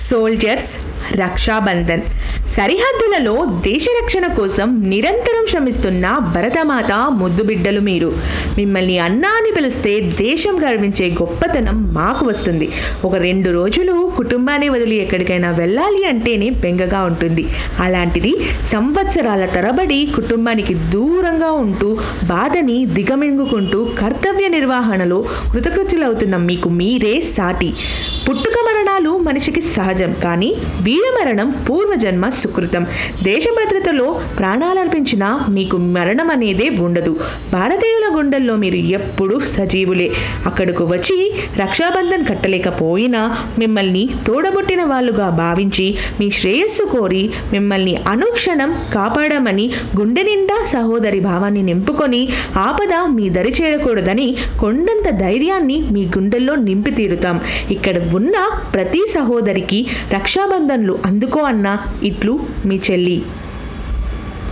Soldiers Rakshabandhan సరిహద్దులలో దేశ రక్షణ కోసం నిరంతరం శ్రమిస్తున్న భరతమాత ముద్దుబిడ్డలు మీరు మిమ్మల్ని అన్నా అని పిలిస్తే దేశం గర్వించే గొప్పతనం మాకు వస్తుంది ఒక రెండు రోజులు కుటుంబాన్ని వదిలి ఎక్కడికైనా వెళ్ళాలి అంటేనే బెంగగా ఉంటుంది అలాంటిది సంవత్సరాల తరబడి కుటుంబానికి దూరంగా ఉంటూ బాధని దిగమింగుకుంటూ కర్తవ్య నిర్వహణలో కృతకృత్యులవుతున్న మీకు మీరే సాటి పుట్టుక మరణాలు మనిషికి సహజం కానీ వీర మరణం పూర్వజన్మ సుకృతం. దేశ భద్రతలో ప్రాణాలర్పించిన మీకు మరణం అనేదే ఉండదు. భారతీయుల గుండెల్లో మీరు ఎప్పుడూ సజీవులే. అక్కడకు వచ్చి రక్షాబంధన్ కట్టలేకపోయినా మిమ్మల్ని తోడబుట్టిన వాళ్ళుగా భావించి మీ శ్రేయస్సు కోరి మిమ్మల్ని అనుక్షణం కాపాడమని గుండె నిండా సహోదరి భావాన్ని నింపుకొని ఆపద మీ దరి చేరకూడదని కొండంత ధైర్యాన్ని మీ గుండెల్లో నింపి తీరుతాం ఇక్కడ ఉన్న ప్రతి సహోదరికి రక్షాబంధన్లు అందుకో అన్న ఇట్లు మీ చెల్లి.